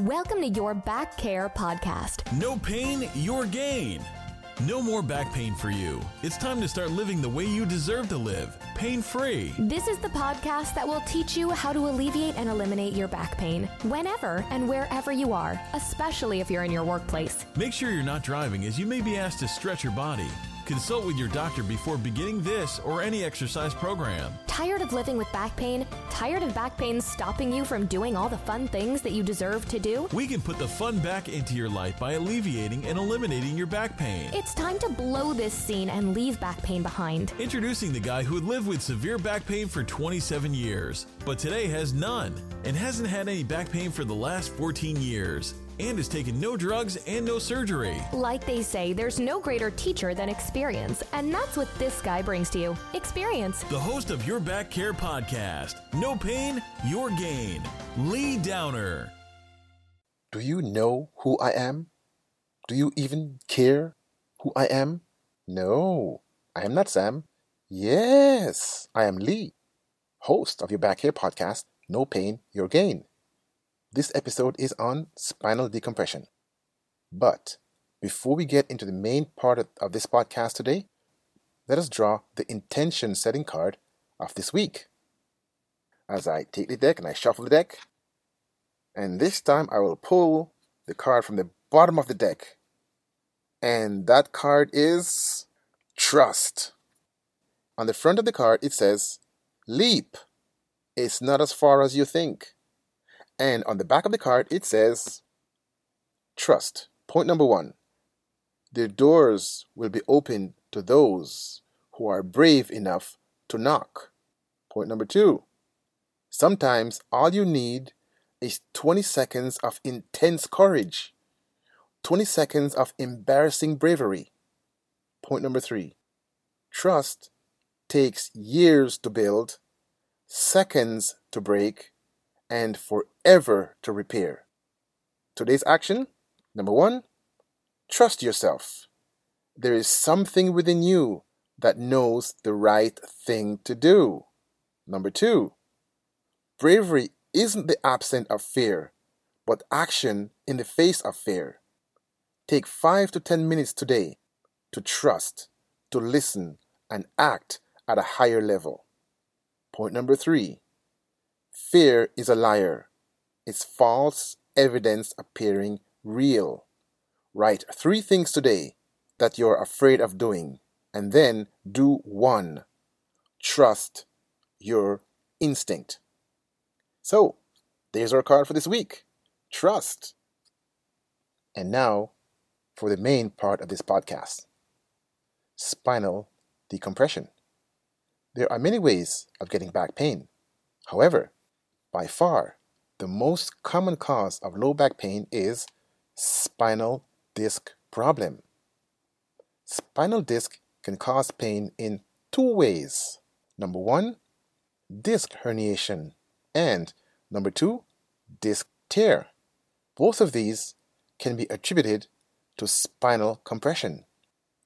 Welcome to your Back Care Podcast. No pain, your gain. No more back pain for you. It's time to start living the way you deserve to live, pain free. This is the podcast that will teach you how to alleviate and eliminate your back pain whenever and wherever you are, especially if you're in your workplace. Make sure you're not driving as you may be asked to stretch your body. Consult with your doctor before beginning this or any exercise program. Tired of living with back pain? Tired of back pain stopping you from doing all the fun things that you deserve to do? We can put the fun back into your life by alleviating and eliminating your back pain. It's time to blow this scene and leave back pain behind. Introducing the guy who had lived with severe back pain for 27 years, but today has none and hasn't had any back pain for the last 14 years and has taken no drugs and no surgery. Like they say, there's no greater teacher than experience, and that's what this guy brings to you experience. The host of Your Back Care podcast, No Pain, Your Gain, Lee Downer. Do you know who I am? Do you even care who I am? No, I am not Sam. Yes, I am Lee, host of your Back Care podcast, No Pain, Your Gain. This episode is on spinal decompression. But before we get into the main part of, this podcast today, let us draw the intention setting card of this week. As I take the deck and I shuffle the deck, and this time I will pull the card from the bottom of the deck. And that card is Trust. On the front of the card, it says, Leap. It's not as far as you think. And on the back of the card, it says, Trust. Point number one the doors will be open to those who are brave enough to knock. Point number two sometimes all you need is 20 seconds of intense courage, 20 seconds of embarrassing bravery. Point number three trust takes years to build, seconds to break, and forever to repair. Today's action number one, trust yourself. There is something within you that knows the right thing to do. Number two, bravery isn't the absence of fear, but action in the face of fear. Take five to ten minutes today to trust, to listen, and act at a higher level. Point number three Fear is a liar. It's false evidence appearing real. Write three things today that you're afraid of doing, and then do one. Trust your instinct. So, there's our card for this week trust. And now for the main part of this podcast spinal decompression. There are many ways of getting back pain. However, by far, the most common cause of low back pain is spinal disc problem. Spinal disc can cause pain in two ways. Number one, disc herniation, and number two, disc tear. Both of these can be attributed to spinal compression.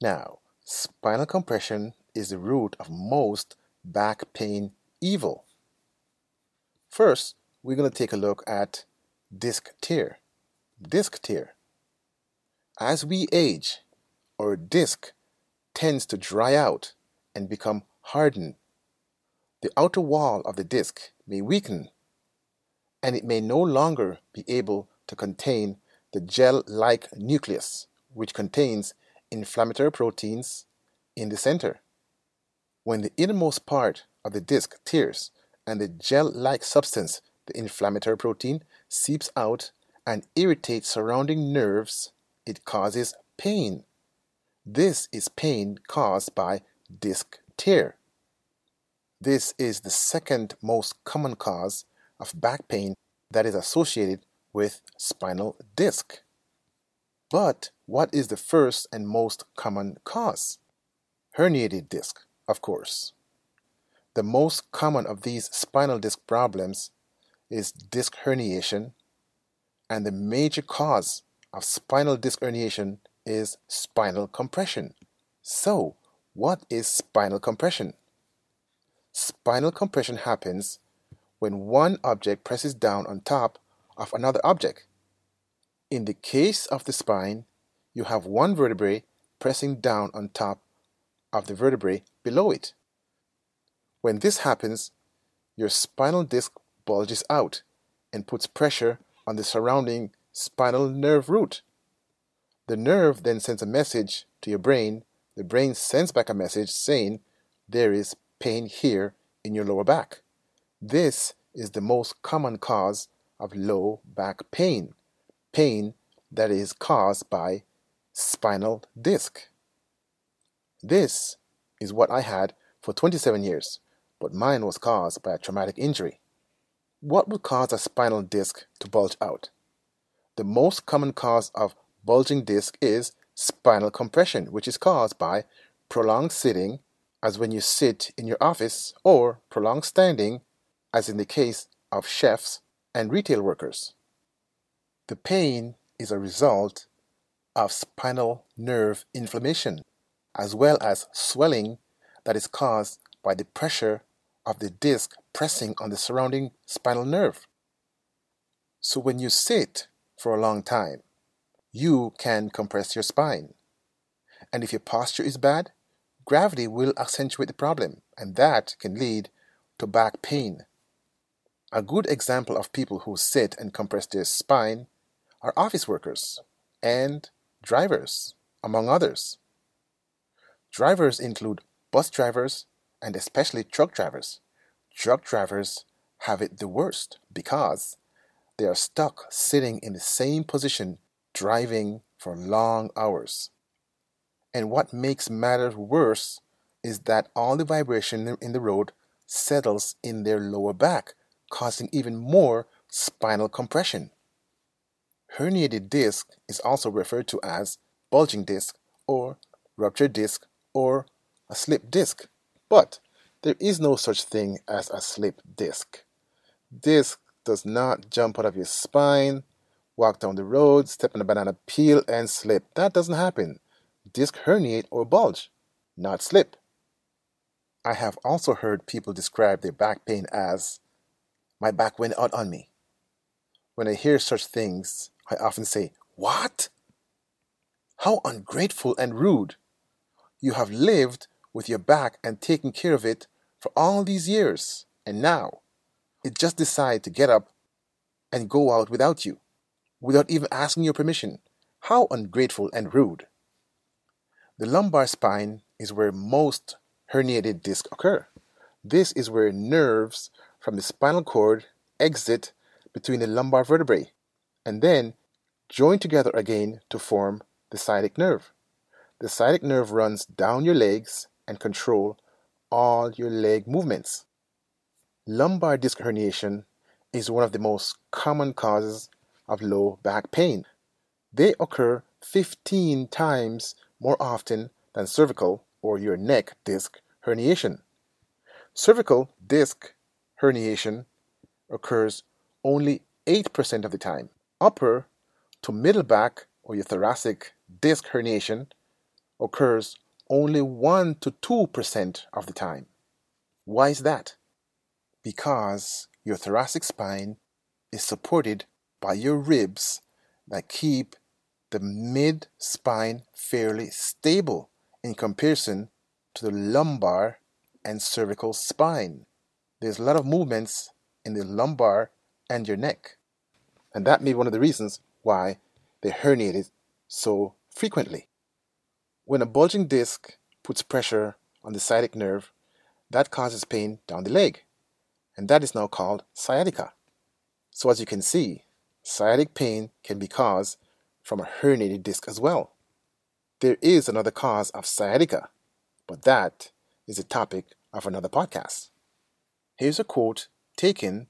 Now, spinal compression is the root of most back pain evil. First, we're going to take a look at disc tear. Disc tear. As we age, our disc tends to dry out and become hardened. The outer wall of the disc may weaken, and it may no longer be able to contain the gel like nucleus, which contains inflammatory proteins in the center. When the innermost part of the disc tears, and the gel like substance, the inflammatory protein, seeps out and irritates surrounding nerves, it causes pain. This is pain caused by disc tear. This is the second most common cause of back pain that is associated with spinal disc. But what is the first and most common cause? Herniated disc, of course. The most common of these spinal disc problems is disc herniation, and the major cause of spinal disc herniation is spinal compression. So, what is spinal compression? Spinal compression happens when one object presses down on top of another object, In the case of the spine, you have one vertebrae pressing down on top of the vertebrae below it. When this happens, your spinal disc bulges out and puts pressure on the surrounding spinal nerve root. The nerve then sends a message to your brain. The brain sends back a message saying there is pain here in your lower back. This is the most common cause of low back pain, pain that is caused by spinal disc. This is what I had for 27 years, but mine was caused by a traumatic injury. What would cause a spinal disc to bulge out? The most common cause of bulging disc is spinal compression, which is caused by prolonged sitting, as when you sit in your office, or prolonged standing, as in the case of chefs and retail workers. The pain is a result of spinal nerve inflammation, as well as swelling that is caused by the pressure of the disc pressing on the surrounding spinal nerve. So when you sit for a long time, you can compress your spine. And if your posture is bad, gravity will accentuate the problem, and that can lead to back pain. A good example of people who sit and compress their spine are office workers and drivers, among others. Drivers include bus drivers and especially truck drivers. Truck drivers have it the worst because they are stuck sitting in the same position driving for long hours. And what makes matters worse is that all the vibration in the road settles in their lower back, causing even more spinal compression. Herniated disc is also referred to as bulging disc or ruptured disc or a slip disc. But there is no such thing as a slip disc. Disc does not jump out of your spine, walk down the road, step on a banana peel, and slip. That doesn't happen. Disc herniate or bulge, not slip. I have also heard people describe their back pain as, my back went out on me. When I hear such things, I often say, What? How ungrateful and rude! You have lived with your back and taken care of it for all these years, and now it just decided to get up and go out without you, without even asking your permission. How ungrateful and rude! The lumbar spine is where most herniated discs occur. This is where nerves from the spinal cord exit between the lumbar vertebrae and then join together again to form the sciatic nerve. The sciatic nerve runs down your legs and control all your leg movements. Lumbar disc herniation is one of the most common causes of low back pain. They occur 15 times more often than cervical or your neck disc herniation. Cervical disc herniation occurs only 8% of the time. Upper to middle back or your thoracic disc herniation occurs only 1 to 2% of the time. Why is that? Because your thoracic spine is supported by your ribs that keep the mid spine fairly stable in comparison to the lumbar and cervical spine. There's a lot of movements in the lumbar and your neck. And that may be one of the reasons why they herniated so frequently. When a bulging disc puts pressure on the sciatic nerve, that causes pain down the leg, and that is now called sciatica. So, as you can see, sciatic pain can be caused from a herniated disc as well. There is another cause of sciatica, but that is a topic of another podcast. Here's a quote taken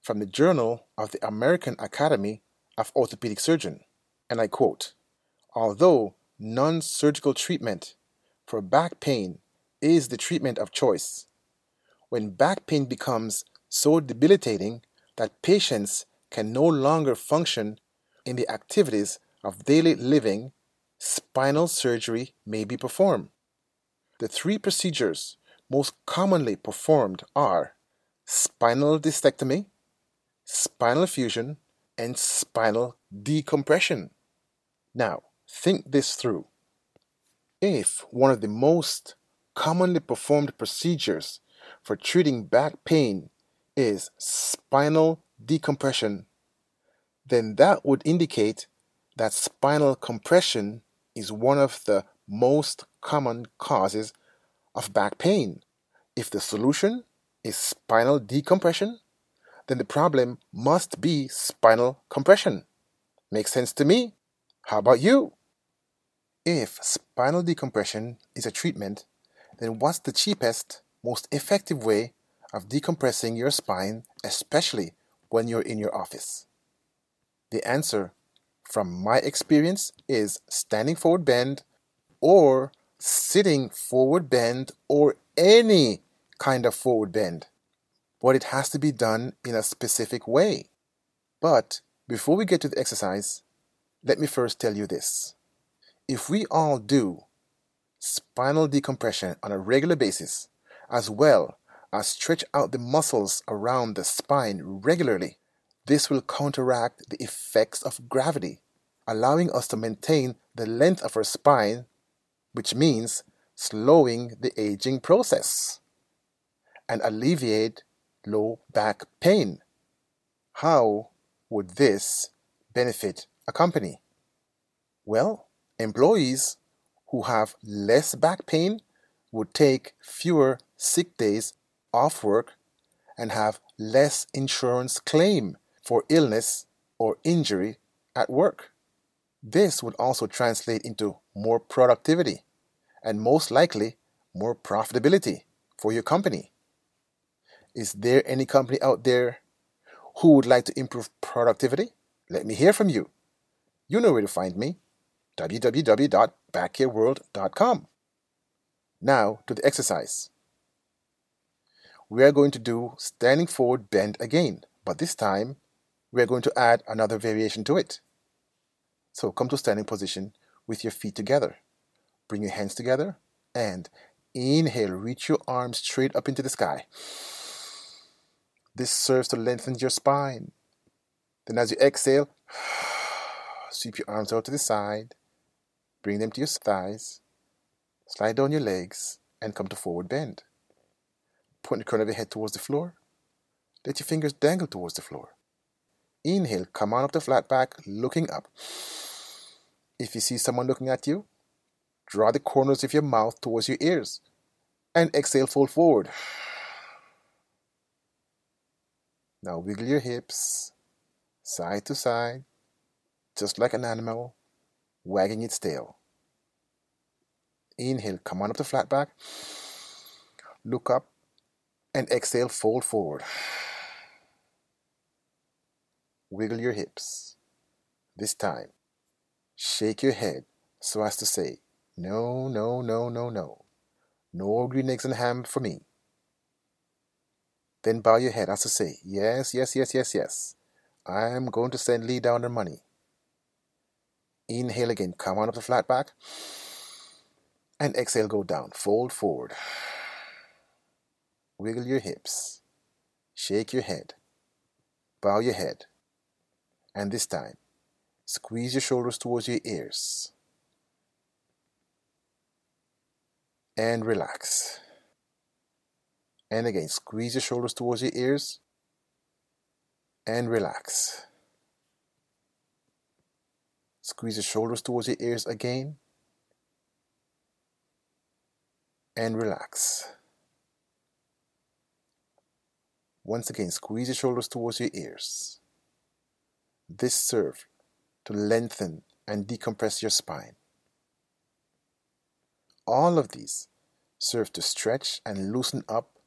from the Journal of the American Academy of Orthopedic Surgeon, and I quote Although non surgical treatment for back pain is the treatment of choice, when back pain becomes so debilitating that patients can no longer function in the activities of daily living, spinal surgery may be performed. The three procedures most commonly performed are spinal discectomy, spinal fusion, and spinal decompression. Now, think this through. If one of the most commonly performed procedures for treating back pain is spinal decompression, then that would indicate that spinal compression is one of the most common causes of back pain. If the solution is spinal decompression, then the problem must be spinal compression. Makes sense to me? How about you? If spinal decompression is a treatment, then what's the cheapest, most effective way of decompressing your spine, especially when you're in your office? The answer, from my experience, is standing forward bend or sitting forward bend or any kind of forward bend. But it has to be done in a specific way. But before we get to the exercise, let me first tell you this. If we all do spinal decompression on a regular basis, as well as stretch out the muscles around the spine regularly, this will counteract the effects of gravity, allowing us to maintain the length of our spine, which means slowing the aging process and alleviate low back pain. How would this benefit a company? Well, employees who have less back pain would take fewer sick days off work and have less insurance claim for illness or injury at work. This would also translate into more productivity and most likely more profitability for your company. Is there any company out there who would like to improve productivity? Let me hear from you. You know where to find me www.backcareworld.com. Now to the exercise. We are going to do standing forward bend again, but this time we are going to add another variation to it. So come to standing position with your feet together. Bring your hands together and inhale, reach your arms straight up into the sky. This serves to lengthen your spine. Then, as you exhale, sweep your arms out to the side, bring them to your thighs, slide down your legs, and come to forward bend. Point the crown of your head towards the floor. Let your fingers dangle towards the floor. Inhale, come on up the flat back, looking up. If you see someone looking at you, draw the corners of your mouth towards your ears and exhale, fold forward. Now wiggle your hips side to side, just like an animal wagging its tail. Inhale, come on up the flat back. Look up and exhale, fold forward. Wiggle your hips. This time, shake your head so as to say, No, no, no, no, no. No green eggs and ham for me. Then bow your head as to say, Yes, yes, yes, yes, yes. I am going to send Lee down the money. Inhale again, come on up the flat back. And exhale, go down. Fold forward. Wiggle your hips. Shake your head. Bow your head. And this time, squeeze your shoulders towards your ears. And relax. And again, squeeze your shoulders towards your ears. And relax. Squeeze your shoulders towards your ears again. And relax. Once again, squeeze your shoulders towards your ears. This serves to lengthen and decompress your spine. All of these serve to stretch and loosen up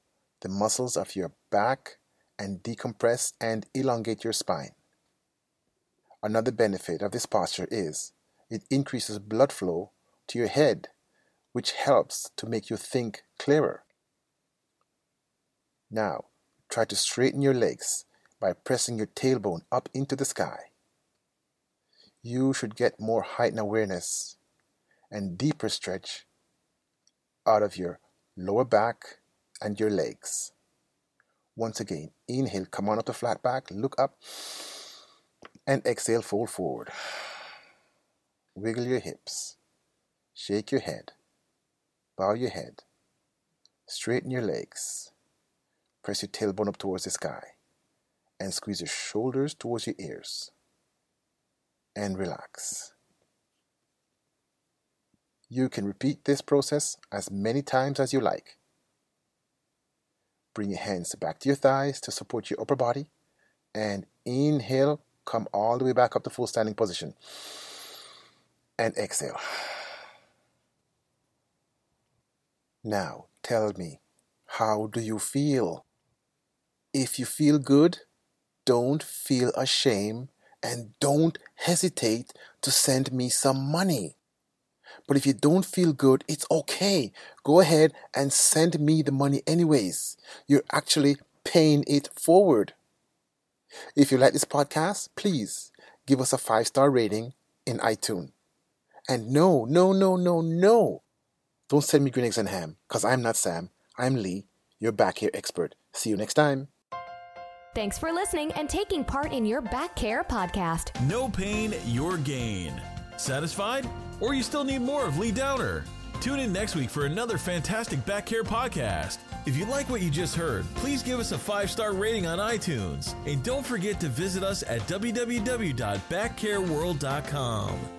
the muscles of your back and decompress and elongate your spine. Another benefit of this posture is it increases blood flow to your head, which helps to make you think clearer. Now, try to straighten your legs by pressing your tailbone up into the sky. You should get more height and awareness and deeper stretch out of your lower back and your legs. Once again, inhale, come on up to flat back, look up, And exhale, fold forward. Wiggle your hips. Shake your head. Bow your head. Straighten your legs. Press your tailbone up towards the sky. And squeeze your shoulders towards your ears. And relax. You can repeat this process as many times as you like. Bring your hands back to your thighs to support your upper body. And inhale, come all the way back up to full standing position. And exhale. Now, tell me, how do you feel? If you feel good, don't feel ashamed and don't hesitate to send me some money. But if you don't feel good, it's okay. Go ahead and send me the money anyways. You're actually paying it forward. If you like this podcast, please give us a five star rating in iTunes. And no, no, no, no, no. Don't send me green eggs and ham because I'm not Sam. I'm Lee, your back hair expert. See you next time. Thanks for listening and taking part in your Back Care podcast. No pain, your gain. Satisfied? Or you still need more of Lee Downer? Tune in next week for another fantastic Back Care podcast. If you like what you just heard, please give us a five star rating on iTunes. And don't forget to visit us at www.backcareworld.com.